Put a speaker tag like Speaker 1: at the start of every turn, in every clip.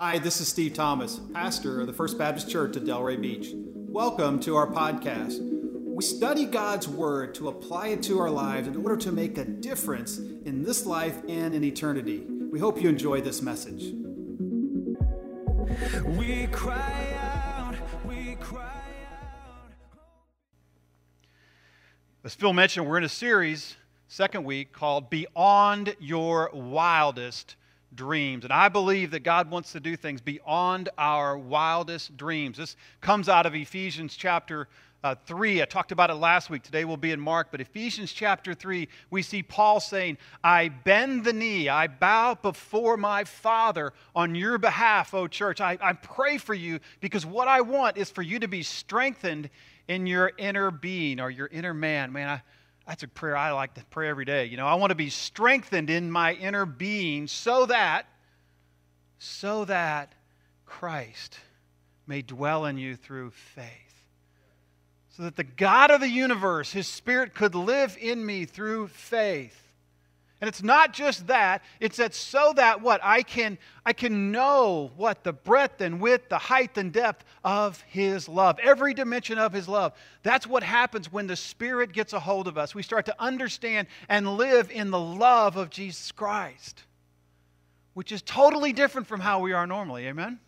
Speaker 1: Hi, this is Steve Thomas, pastor of the First Baptist Church at Delray Beach. Welcome to our podcast. We study God's Word to apply it to our lives in order to make a difference in this life and in eternity. We hope you enjoy this message. We cry out, we cry
Speaker 2: out. As Phil mentioned, we're in a series, second week, called Beyond Your Wildest dreams. And I believe that God wants to do things beyond our wildest dreams. This comes out of Ephesians chapter uh, 3. I talked about it last week. Today we'll be in Mark. But Ephesians chapter 3, we see Paul saying, I bend the knee, I bow before my Father on your behalf, O church. I, I pray for you because what I want is for you to be strengthened in your inner being or your inner man. Man, I that's a prayer I like to pray every day. You know, I want to be strengthened in my inner being so that so that Christ may dwell in you through faith. So that the God of the universe, his spirit could live in me through faith. And it's not just that, it's that so that what? I can, I can know what the breadth and width, the height and depth of His love, every dimension of His love. That's what happens when the Spirit gets a hold of us. We start to understand and live in the love of Jesus Christ, which is totally different from how we are normally. Amen?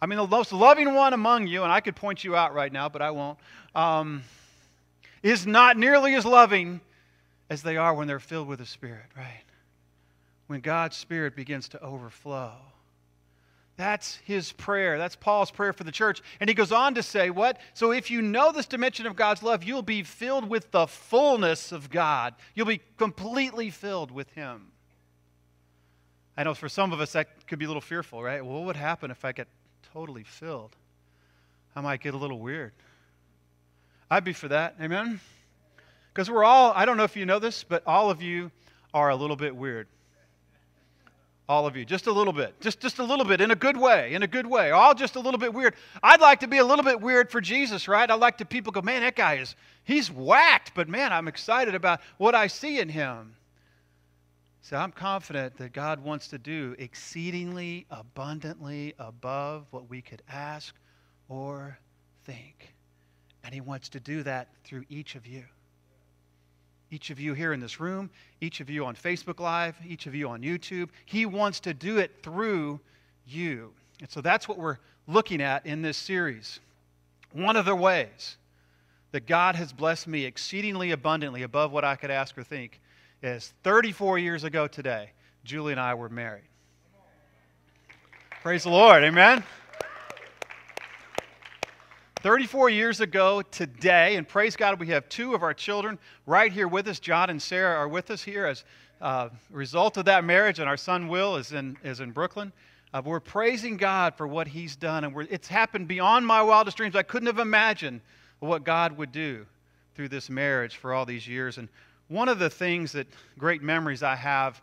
Speaker 2: I mean, the most loving one among you, and I could point you out right now, but I won't, um, is not nearly as loving as they are when they're filled with the Spirit, right? When God's Spirit begins to overflow. That's his prayer. That's Paul's prayer for the church. And he goes on to say, What? So if you know this dimension of God's love, you'll be filled with the fullness of God. You'll be completely filled with him. I know for some of us that could be a little fearful, right? Well, what would happen if I get totally filled? I might get a little weird. I'd be for that. Amen? Because we're all, I don't know if you know this, but all of you are a little bit weird. All of you, just a little bit. Just, just a little bit, in a good way, in a good way. All just a little bit weird. I'd like to be a little bit weird for Jesus, right? I like to people go, man, that guy is, he's whacked, but man, I'm excited about what I see in him. So I'm confident that God wants to do exceedingly abundantly above what we could ask or think. And He wants to do that through each of you each of you here in this room, each of you on Facebook Live, each of you on YouTube. He wants to do it through you. And so that's what we're looking at in this series. One of the ways that God has blessed me exceedingly abundantly above what I could ask or think is 34 years ago today, Julie and I were married. Praise the Lord. Amen. 34 years ago today, and praise God, we have two of our children right here with us. John and Sarah are with us here as uh, a result of that marriage, and our son Will is in, is in Brooklyn. Uh, we're praising God for what He's done, and it's happened beyond my wildest dreams. I couldn't have imagined what God would do through this marriage for all these years. And one of the things that great memories I have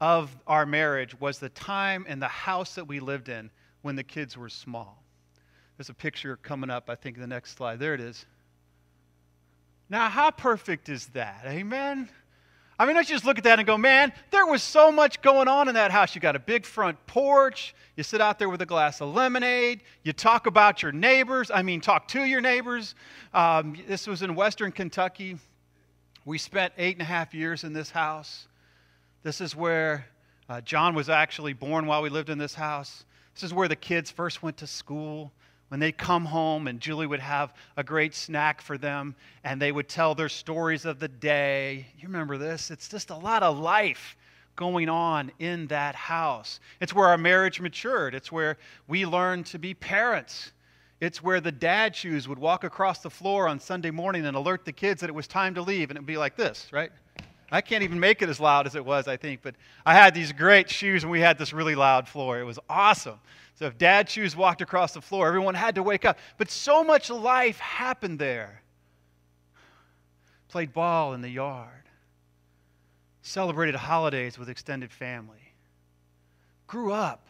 Speaker 2: of our marriage was the time and the house that we lived in when the kids were small. There's a picture coming up, I think, the next slide. There it is. Now, how perfect is that? Amen? I mean, let's just look at that and go, man, there was so much going on in that house. You got a big front porch. You sit out there with a glass of lemonade. You talk about your neighbors. I mean, talk to your neighbors. Um, this was in Western Kentucky. We spent eight and a half years in this house. This is where uh, John was actually born while we lived in this house. This is where the kids first went to school when they'd come home and Julie would have a great snack for them and they would tell their stories of the day. You remember this? It's just a lot of life going on in that house. It's where our marriage matured, it's where we learned to be parents. It's where the dad shoes would walk across the floor on Sunday morning and alert the kids that it was time to leave, and it'd be like this, right? I can't even make it as loud as it was, I think, but I had these great shoes and we had this really loud floor. It was awesome. So if dad shoes walked across the floor, everyone had to wake up. But so much life happened there. Played ball in the yard, celebrated holidays with extended family, grew up.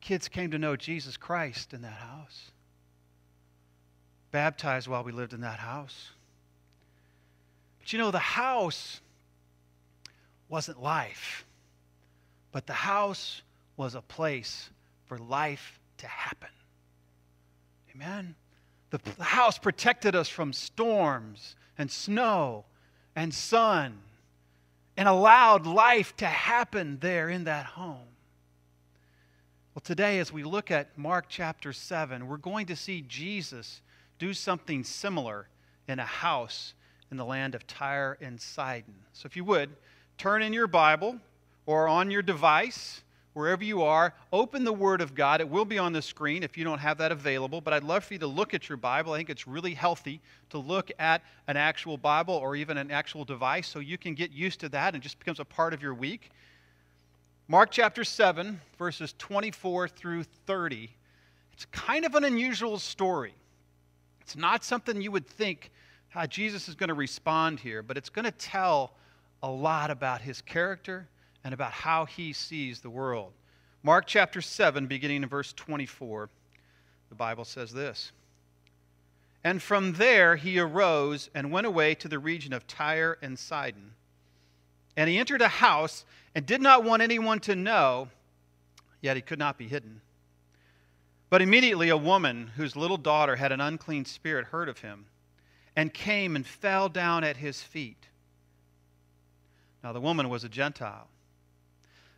Speaker 2: Kids came to know Jesus Christ in that house, baptized while we lived in that house. But you know, the house wasn't life, but the house was a place for life to happen. Amen. The, house protected us from storms and snow and sun and allowed life to happen there in that home. Well, today, as we look at Mark chapter 7, we're going to see Jesus do something similar in a house in the land of Tyre and Sidon. So, if you would, turn in your Bible or on your device, wherever you are, open the Word of God. It will be on the screen if you don't have that available, but I'd love for you to look at your Bible. I think it's really healthy to look at an actual Bible or even an actual device so you can get used to that and just becomes a part of your week. Mark chapter 7, verses 24 through 30. It's kind of an unusual story. It's not something you would think how Jesus is going to respond here, but it's going to tell a lot about his character and about how he sees the world. Mark chapter 7, beginning in verse 24, the Bible says this And from there he arose and went away to the region of Tyre and Sidon. And he entered a house and did not want anyone to know, yet he could not be hidden. But immediately a woman whose little daughter had an unclean spirit heard of him and came and fell down at his feet. Now the woman was a Gentile,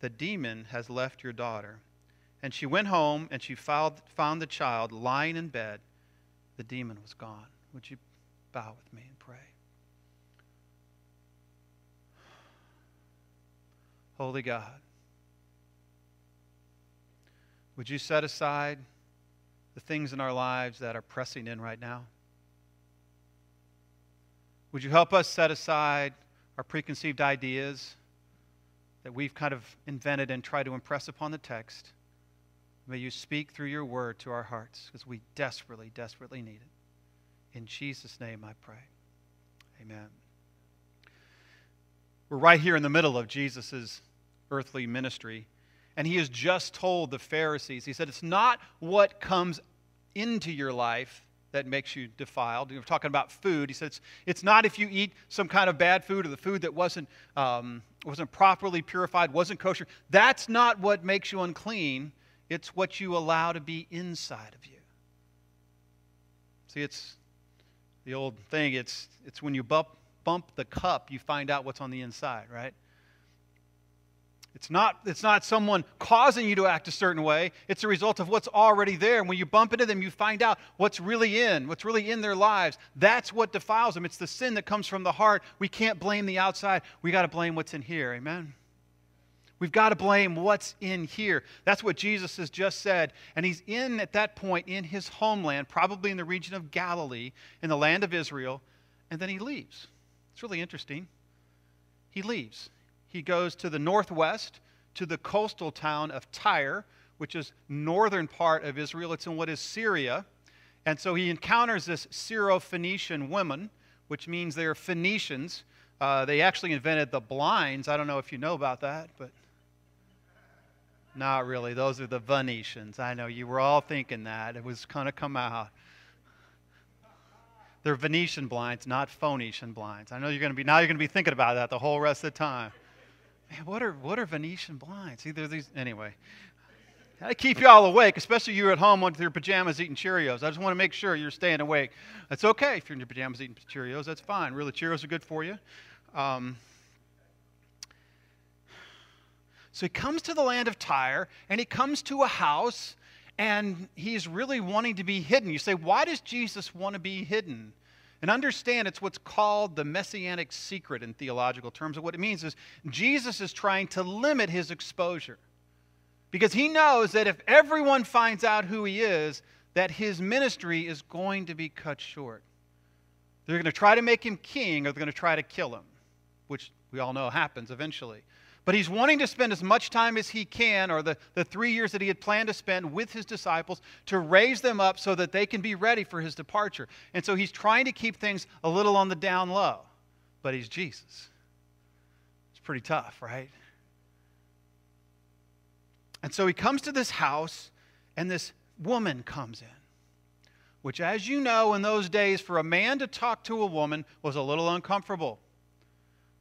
Speaker 2: The demon has left your daughter. And she went home and she found, found the child lying in bed. The demon was gone. Would you bow with me and pray? Holy God, would you set aside the things in our lives that are pressing in right now? Would you help us set aside our preconceived ideas that we've kind of invented and try to impress upon the text? May you speak through your word to our hearts because we desperately, desperately need it. In Jesus' name I pray. Amen. We're right here in the middle of Jesus' earthly ministry. And he has just told the Pharisees, he said, it's not what comes into your life that makes you defiled. We're talking about food. He says it's, not if you eat some kind of bad food or the food that wasn't, um, wasn't properly purified, wasn't kosher. That's not what makes you unclean. It's what you allow to be inside of you. See, it's the old thing. It's, it's when you bump, bump the cup, you find out what's on the inside, right? It's not, it's not someone causing you to act a certain way. It's a result of what's already there. And when you bump into them, you find out what's really in, what's really in their lives. That's what defiles them. It's the sin that comes from the heart. We can't blame the outside. We got to blame what's in here. Amen. We've got to blame what's in here. That's what Jesus has just said. And he's in, at that point, in his homeland, probably in the region of Galilee, in the land of Israel, and then he leaves. It's really interesting. He leaves he goes to the northwest to the coastal town of Tyre, which is northern part of Israel. It's in what is Syria. And so he encounters this Syrophoenician woman, which means they're Phoenicians. Uh, they actually invented the blinds. I don't know if you know about that, but not really. Those are the Venetians. I know you were all thinking that. It was kind of come out. They're Venetian blinds, not Phoenician blinds. I know you're going to be now. You're going to be thinking about that the whole rest of the time. Man, what are, what are Venetian blinds? Either these, anyway. I keep you all awake, especially you at home with your pajamas eating Cheerios. I just want to make sure you're staying awake. That's okay if you're in your pajamas eating Cheerios. That's fine. Really, Cheerios are good for you. Um, so he comes to the land of Tyre, and he comes to a house, and he's really wanting to be hidden. You say, why does Jesus want to be hidden? And understand it's what's called the messianic secret in theological terms. And what it means is Jesus is trying to limit his exposure. Because he knows that if everyone finds out who he is, that his ministry is going to be cut short. They're going to try to make him king or they're going to try to kill him, which we all know happens eventually. But he's wanting to spend as much time as he can, or the, the three years that he had planned to spend with his disciples, to raise them up so that they can be ready for his departure. And so he's trying to keep things a little on the down low. But he's Jesus. It's pretty tough, right? And so he comes to this house, and this woman comes in, which, as you know, in those days, for a man to talk to a woman was a little uncomfortable.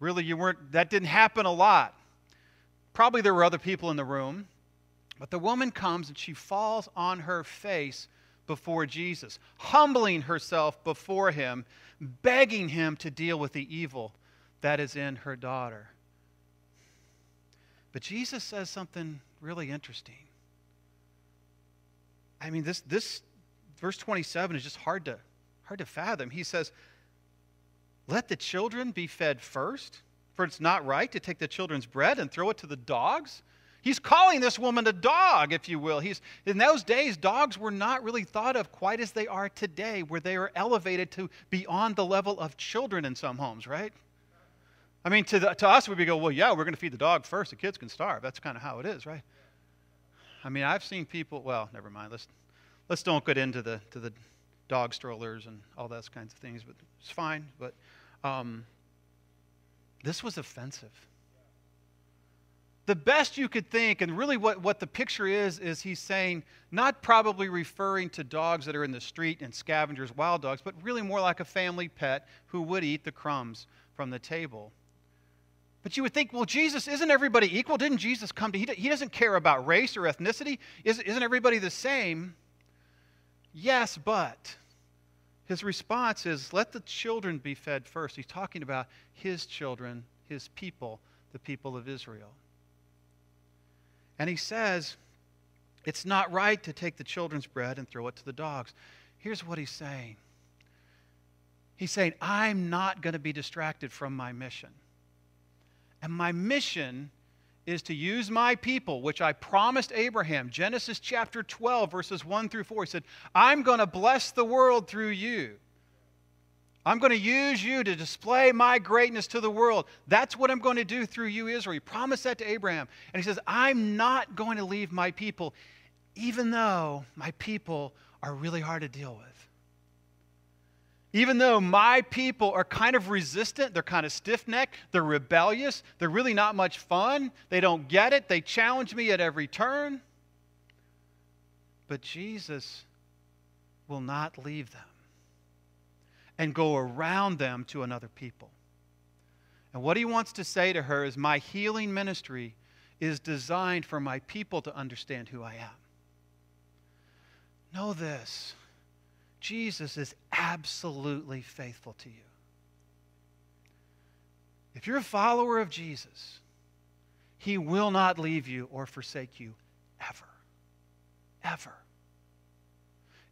Speaker 2: Really, you weren't, that didn't happen a lot. Probably there were other people in the room. But the woman comes and she falls on her face before Jesus, humbling herself before him, begging him to deal with the evil that is in her daughter. But Jesus says something really interesting. I mean, this, this verse 27 is just hard to, hard to fathom. He says, Let the children be fed first for it's not right to take the children's bread and throw it to the dogs. He's calling this woman a dog, if you will. He's, in those days, dogs were not really thought of quite as they are today, where they are elevated to beyond the level of children in some homes, right? I mean, to, the, to us, we would go, well, yeah, we're going to feed the dog first. The kids can starve. That's kind of how it is, right? I mean, I've seen people, well, never mind. Let's, let's don't get into the, to the dog strollers and all those kinds of things, but it's fine. But um, this was offensive. The best you could think, and really what, what the picture is, is he's saying, not probably referring to dogs that are in the street and scavengers, wild dogs, but really more like a family pet who would eat the crumbs from the table. But you would think, well, Jesus, isn't everybody equal? Didn't Jesus come to, he, he doesn't care about race or ethnicity. Isn't, isn't everybody the same? Yes, but his response is, Let the children be fed first. He's talking about his children, his people, the people of Israel. And he says, It's not right to take the children's bread and throw it to the dogs. Here's what he's saying He's saying, I'm not going to be distracted from my mission. And my mission is to use my people, which I promised Abraham. Genesis chapter 12, verses 1 through 4. He said, I'm going to bless the world through you. I'm going to use you to display my greatness to the world. That's what I'm going to do through you, Israel. He promised that to Abraham. And he says, I'm not going to leave my people, even though my people are really hard to deal with. Even though my people are kind of resistant, they're kind of stiff necked, they're rebellious, they're really not much fun, they don't get it, they challenge me at every turn. But Jesus will not leave them and go around them to another people. And what he wants to say to her is My healing ministry is designed for my people to understand who I am. Know this Jesus is absolutely faithful to you. If you're a follower of Jesus, he will not leave you or forsake you ever. Ever.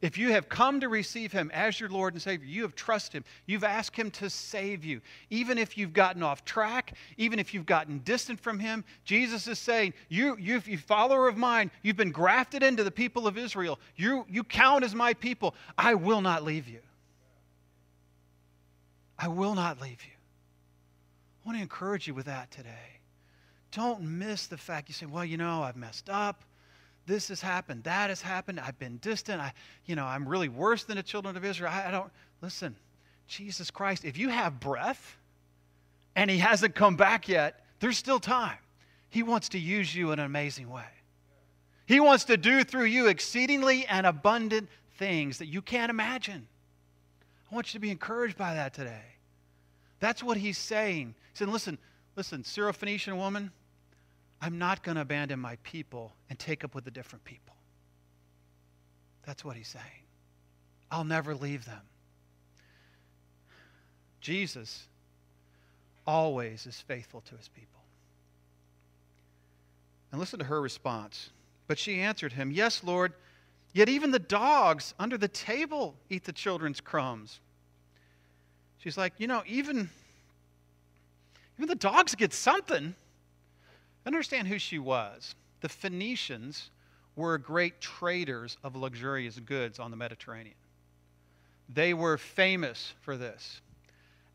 Speaker 2: If you have come to receive Him as your Lord and Savior, you have trusted Him, you've asked Him to save you. Even if you've gotten off track, even if you've gotten distant from Him, Jesus is saying, You, you, you follower of mine, you've been grafted into the people of Israel. You, you count as my people. I will not leave you. I will not leave you. I want to encourage you with that today. Don't miss the fact you say, Well, you know, I've messed up this has happened, that has happened, I've been distant, I, you know, I'm really worse than the children of Israel. I, I don't, listen, Jesus Christ, if you have breath and he hasn't come back yet, there's still time. He wants to use you in an amazing way. He wants to do through you exceedingly and abundant things that you can't imagine. I want you to be encouraged by that today. That's what he's saying. He said, listen, listen, Syrophoenician woman, I'm not going to abandon my people and take up with the different people. That's what he's saying. I'll never leave them. Jesus always is faithful to his people. And listen to her response. But she answered him, Yes, Lord, yet even the dogs under the table eat the children's crumbs. She's like, You know, even, even the dogs get something. Understand who she was. The Phoenicians were great traders of luxurious goods on the Mediterranean. They were famous for this.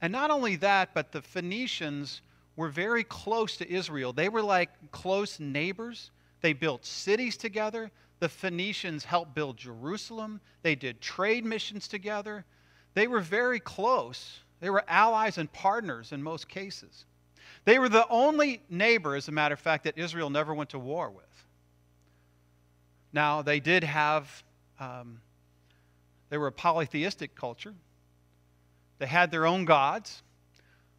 Speaker 2: And not only that, but the Phoenicians were very close to Israel. They were like close neighbors. They built cities together. The Phoenicians helped build Jerusalem. They did trade missions together. They were very close. They were allies and partners in most cases. They were the only neighbor, as a matter of fact, that Israel never went to war with. Now, they did have, um, they were a polytheistic culture. They had their own gods.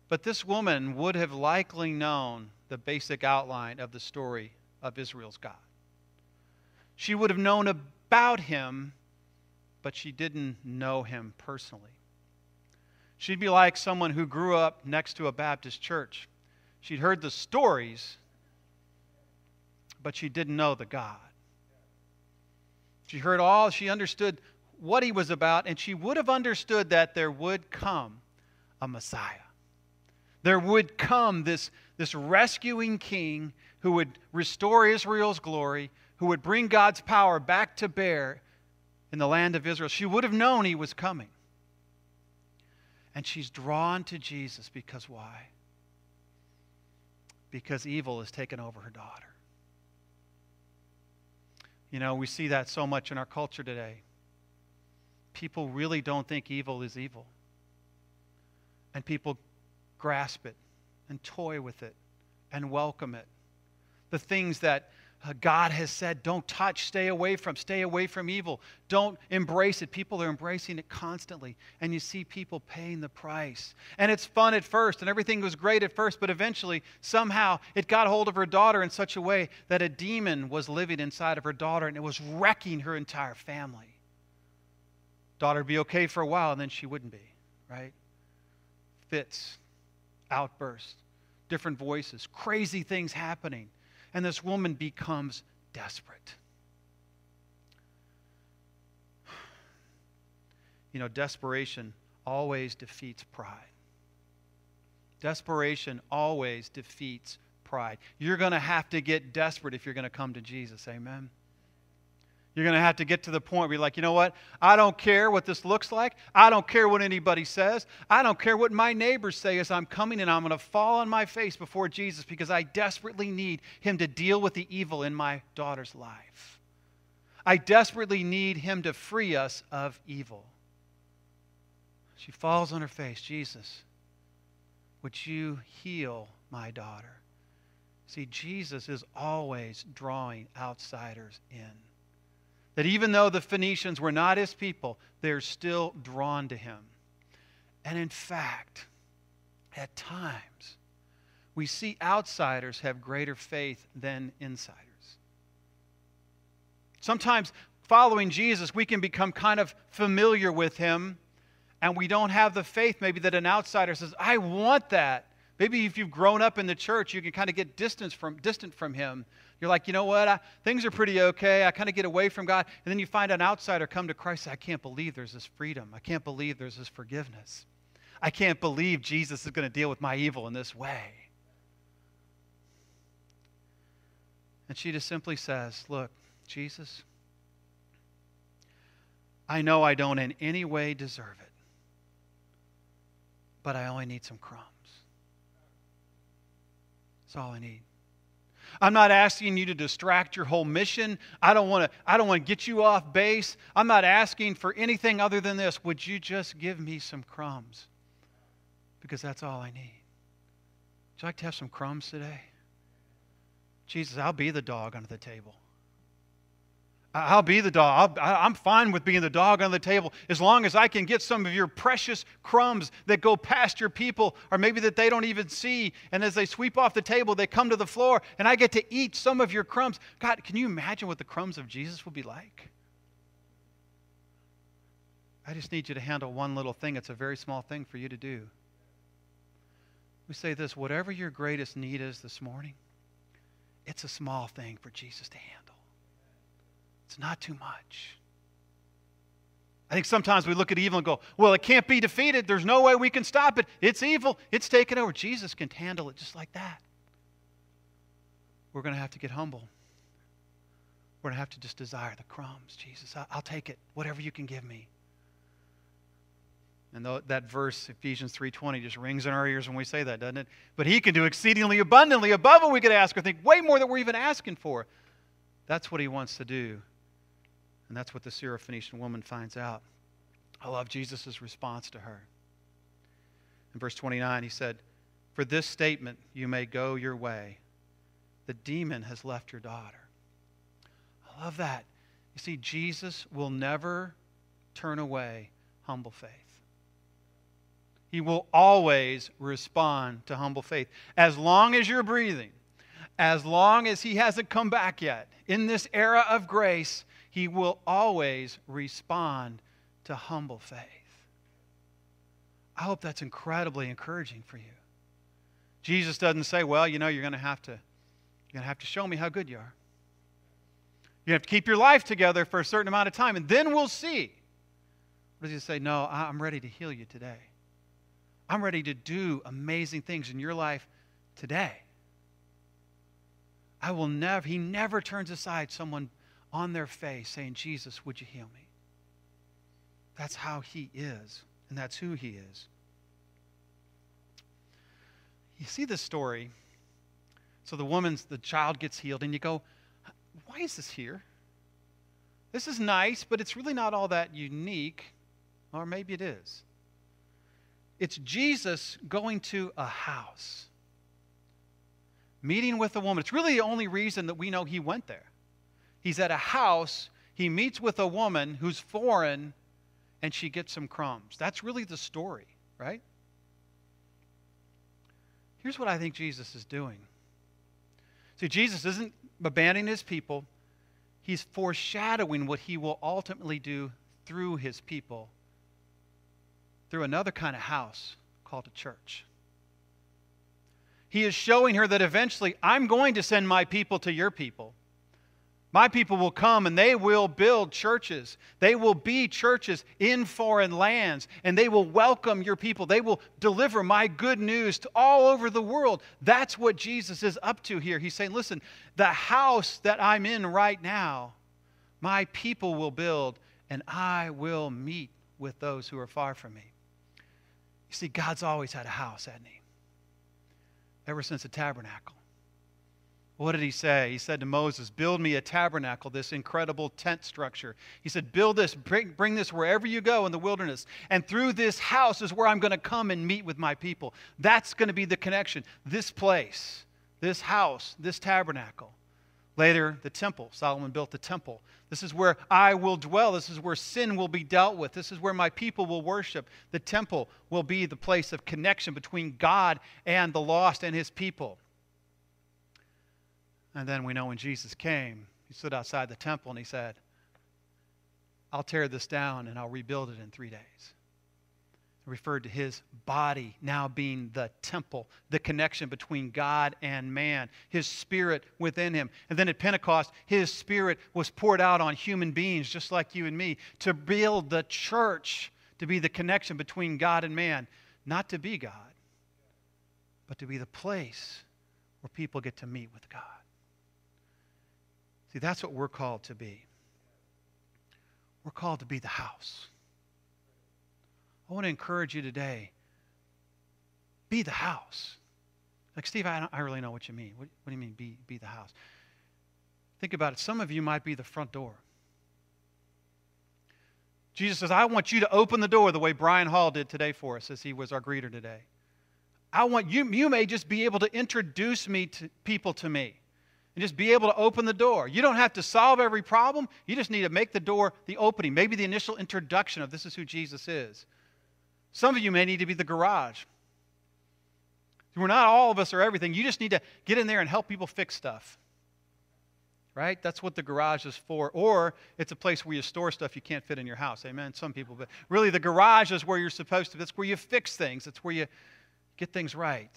Speaker 2: But this woman would have likely known the basic outline of the story of Israel's God. She would have known about him, but she didn't know him personally. She'd be like someone who grew up next to a Baptist church. She'd heard the stories, but she didn't know the God. She heard all, she understood what he was about, and she would have understood that there would come a Messiah there would come this, this rescuing king who would restore Israel's glory, who would bring God's power back to bear in the land of Israel. She would have known he was coming. And she's drawn to Jesus because why? Because evil has taken over her daughter. You know, we see that so much in our culture today. People really don't think evil is evil. And people grasp it and toy with it and welcome it. The things that Uh, God has said, don't touch, stay away from, stay away from evil. Don't embrace it. People are embracing it constantly. And you see people paying the price. And it's fun at first, and everything was great at first, but eventually, somehow, it got hold of her daughter in such a way that a demon was living inside of her daughter, and it was wrecking her entire family. Daughter would be okay for a while, and then she wouldn't be, right? Fits, outbursts, different voices, crazy things happening. And this woman becomes desperate. You know, desperation always defeats pride. Desperation always defeats pride. You're going to have to get desperate if you're going to come to Jesus. Amen. You're going to have to get to the point where you're like, you know what? I don't care what this looks like. I don't care what anybody says. I don't care what my neighbors say as I'm coming and I'm going to fall on my face before Jesus because I desperately need Him to deal with the evil in my daughter's life. I desperately need Him to free us of evil. She falls on her face. Jesus, would you heal my daughter? See, Jesus is always drawing outsiders in. That even though the Phoenicians were not his people, they're still drawn to him. And in fact, at times, we see outsiders have greater faith than insiders. Sometimes, following Jesus, we can become kind of familiar with him, and we don't have the faith maybe that an outsider says, I want that. Maybe if you've grown up in the church, you can kind of get distance from, distant from him you're like, you know what? I, things are pretty okay. I kind of get away from God. And then you find an outsider come to Christ. I can't believe there's this freedom. I can't believe there's this forgiveness. I can't believe Jesus is going to deal with my evil in this way. And she just simply says, Look, Jesus, I know I don't in any way deserve it, but I only need some crumbs. That's all I need. I'm not asking you to distract your whole mission. I don't want to I don't want to get you off base. I'm not asking for anything other than this. Would you just give me some crumbs? Because that's all I need. Would you like to have some crumbs today? Jesus, I'll be the dog under the table. I'll be the dog. i am fine with being the dog on the table as long as I can get some of your precious crumbs that go past your people, or maybe that they don't even see. And as they sweep off the table, they come to the floor, and I get to eat some of your crumbs. God, can you imagine what the crumbs of Jesus will be like? I just need you to handle one little thing. It's a very small thing for you to do. We say this whatever your greatest need is this morning, it's a small thing for Jesus to handle. It's not too much. I think sometimes we look at evil and go, well, it can't be defeated. There's no way we can stop it. It's evil. It's taken over. Jesus can handle it just like that. We're going to have to get humble. We're going to have to just desire the crumbs. Jesus, I'll take it, whatever you can give me. And that verse, Ephesians 3.20, just rings in our ears when we say that, doesn't it? But he can do exceedingly abundantly above what we could ask or think, way more than we're even asking for. That's what he wants to do. And that's what the Syrophoenician woman finds out. I love Jesus' response to her. In verse 29, he said, For this statement you may go your way. The demon has left your daughter. I love that. You see, Jesus will never turn away humble faith. He will always respond to humble faith. As long as you're breathing, as long as He hasn't come back yet, in this era of grace, He will always respond to humble faith. I hope that's incredibly encouraging for you. Jesus doesn't say, well, you know, you're going to have to you're going to have to show me how good you are. You have to keep your life together for a certain amount of time, and then we'll see. Or does he say, No, I'm ready to heal you today? I'm ready to do amazing things in your life today. I will never, he never turns aside someone on their face saying, Jesus, would you heal me? That's how he is, and that's who he is. You see this story. So the woman's, the child gets healed, and you go, why is this here? This is nice, but it's really not all that unique. Or maybe it is. It's Jesus going to a house, meeting with a woman. It's really the only reason that we know he went there. He's at a house, he meets with a woman who's foreign, and she gets some crumbs. That's really the story, right? Here's what I think Jesus is doing. See, Jesus isn't abandoning his people, he's foreshadowing what he will ultimately do through his people through another kind of house called a church. He is showing her that eventually I'm going to send my people to your people. My people will come and they will build churches. They will be churches in foreign lands and they will welcome your people. They will deliver my good news to all over the world. That's what Jesus is up to here. He's saying, listen, the house that I'm in right now, my people will build and I will meet with those who are far from me. You see, God's always had a house, hasn't He? Ever since the tabernacle. What did he say? He said to Moses, Build me a tabernacle, this incredible tent structure. He said, Build this, bring, bring this wherever you go in the wilderness. And through this house is where I'm going to come and meet with my people. That's going to be the connection. This place, this house, this tabernacle. Later, the temple. Solomon built the temple. This is where I will dwell. This is where sin will be dealt with. This is where my people will worship. The temple will be the place of connection between God and the lost and his people. And then we know when Jesus came, he stood outside the temple and he said, I'll tear this down and I'll rebuild it in three days. It referred to his body now being the temple, the connection between God and man, his spirit within him. And then at Pentecost, his spirit was poured out on human beings just like you and me to build the church to be the connection between God and man, not to be God, but to be the place where people get to meet with God. See, that's what we're called to be. We're called to be the house. I want to encourage you today be the house. Like, Steve, I, I really know what you mean. What, what do you mean, be, be the house? Think about it. Some of you might be the front door. Jesus says, I want you to open the door the way Brian Hall did today for us as he was our greeter today. I want you, you may just be able to introduce me to people to me and just be able to open the door. You don't have to solve every problem. You just need to make the door the opening, maybe the initial introduction of this is who Jesus is. Some of you may need to be the garage. We're not all of us are everything. You just need to get in there and help people fix stuff. Right? That's what the garage is for. Or it's a place where you store stuff you can't fit in your house. Amen. Some people, but really the garage is where you're supposed to. That's where you fix things. It's where you get things right.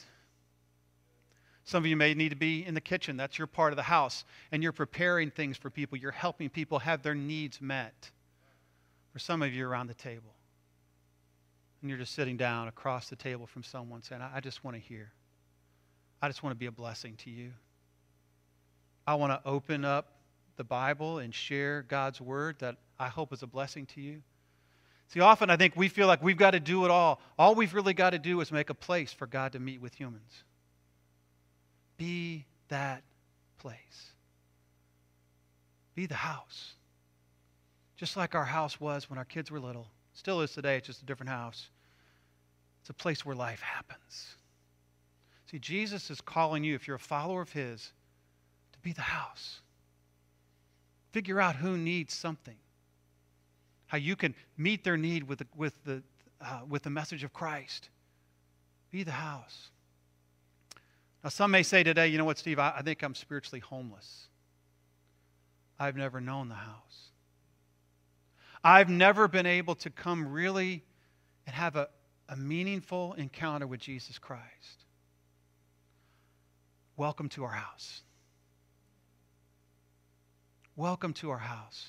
Speaker 2: Some of you may need to be in the kitchen. That's your part of the house. And you're preparing things for people. You're helping people have their needs met. For some of you around the table. And you're just sitting down across the table from someone saying, I just want to hear. I just want to be a blessing to you. I want to open up the Bible and share God's word that I hope is a blessing to you. See, often I think we feel like we've got to do it all. All we've really got to do is make a place for God to meet with humans. Be that place. Be the house. Just like our house was when our kids were little. Still is today, it's just a different house. It's a place where life happens. See, Jesus is calling you, if you're a follower of His, to be the house. Figure out who needs something. How you can meet their need with the, with the, uh, with the message of Christ. Be the house. Now, some may say today, you know what, Steve, I, I think I'm spiritually homeless. I've never known the house. I've never been able to come really and have a, a meaningful encounter with Jesus Christ. Welcome to our house. Welcome to our house.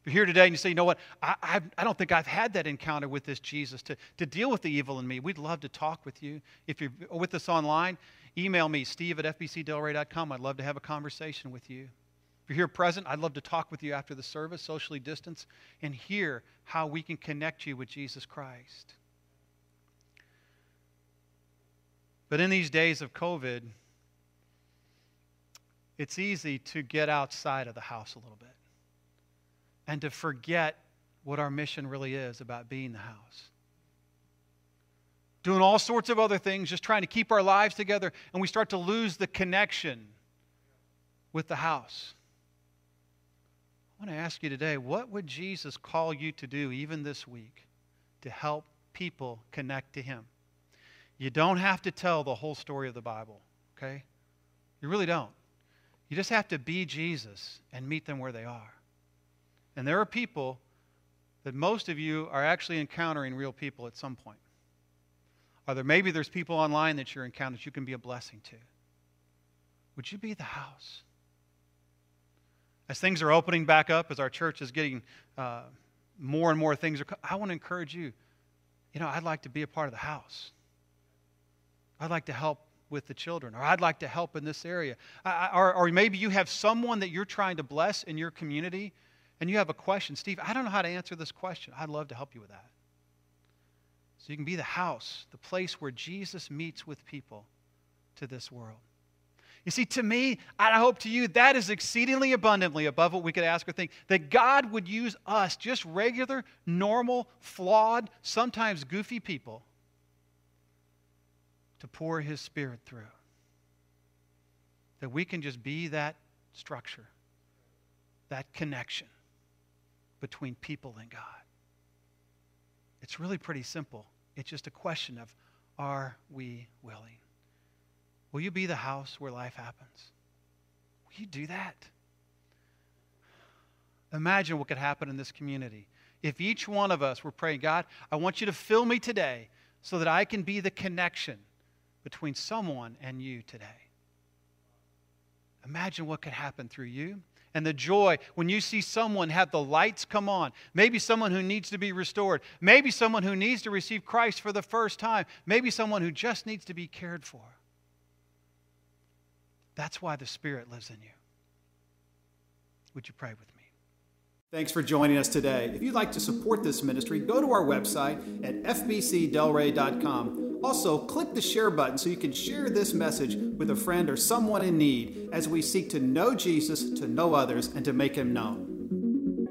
Speaker 2: If you're here today and you say, you know what, I, I've, I, don't think I've had that encounter with this Jesus to, to deal with the evil in me, we'd love to talk with you. If you're with us online, email me, steve at fbcdelray.com. I'd love to have a conversation with you. If you're here present, I'd love to talk with you after the service, socially distanced, and hear how we can connect you with Jesus Christ. But in these days of COVID, it's easy to get outside of the house a little bit and to forget what our mission really is about being the house. Doing all sorts of other things, just trying to keep our lives together, and we start to lose the connection with the house. I want to ask you today what would Jesus call you to do even this week to help people connect to Him? You don't have to tell the whole story of the Bible, okay? You really don't. You just have to be Jesus and meet them where they are. And there are people that most of you are actually encountering real people at some point. Or there maybe there's people online that you're encountering that you can be a blessing to. Would you be the house? As things are opening back up, as our church is getting uh, more and more things, are, I want to encourage you. You know, I'd like to be a part of the house. I'd like to help with the children, or I'd like to help in this area. I, or, or maybe you have someone that you're trying to bless in your community, and you have a question. Steve, I don't know how to answer this question. I'd love to help you with that. So you can be the house, the place where Jesus meets with people to this world. You see, to me, I hope to you, that is exceedingly abundantly above what we could ask or think. That God would use us, just regular, normal, flawed, sometimes goofy people, to pour His Spirit through. That we can just be that structure, that connection between people and God. It's really pretty simple. It's just a question of are we willing? Will you be the house where life happens? Will you do that? Imagine what could happen in this community if each one of us were praying, God, I want you to fill me today so that I can be the connection between someone and you today. Imagine what could happen through you and the joy when you see someone have the lights come on. Maybe someone who needs to be restored. Maybe someone who needs to receive Christ for the first time. Maybe someone who just needs to be cared for. That's why the Spirit lives in you. Would you pray with me?
Speaker 1: Thanks for joining us today. If you'd like to support this ministry, go to our website at fbcdelray.com. Also, click the share button so you can share this message with a friend or someone in need as we seek to know Jesus, to know others, and to make him known.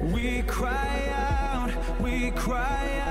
Speaker 1: We cry out, we cry out.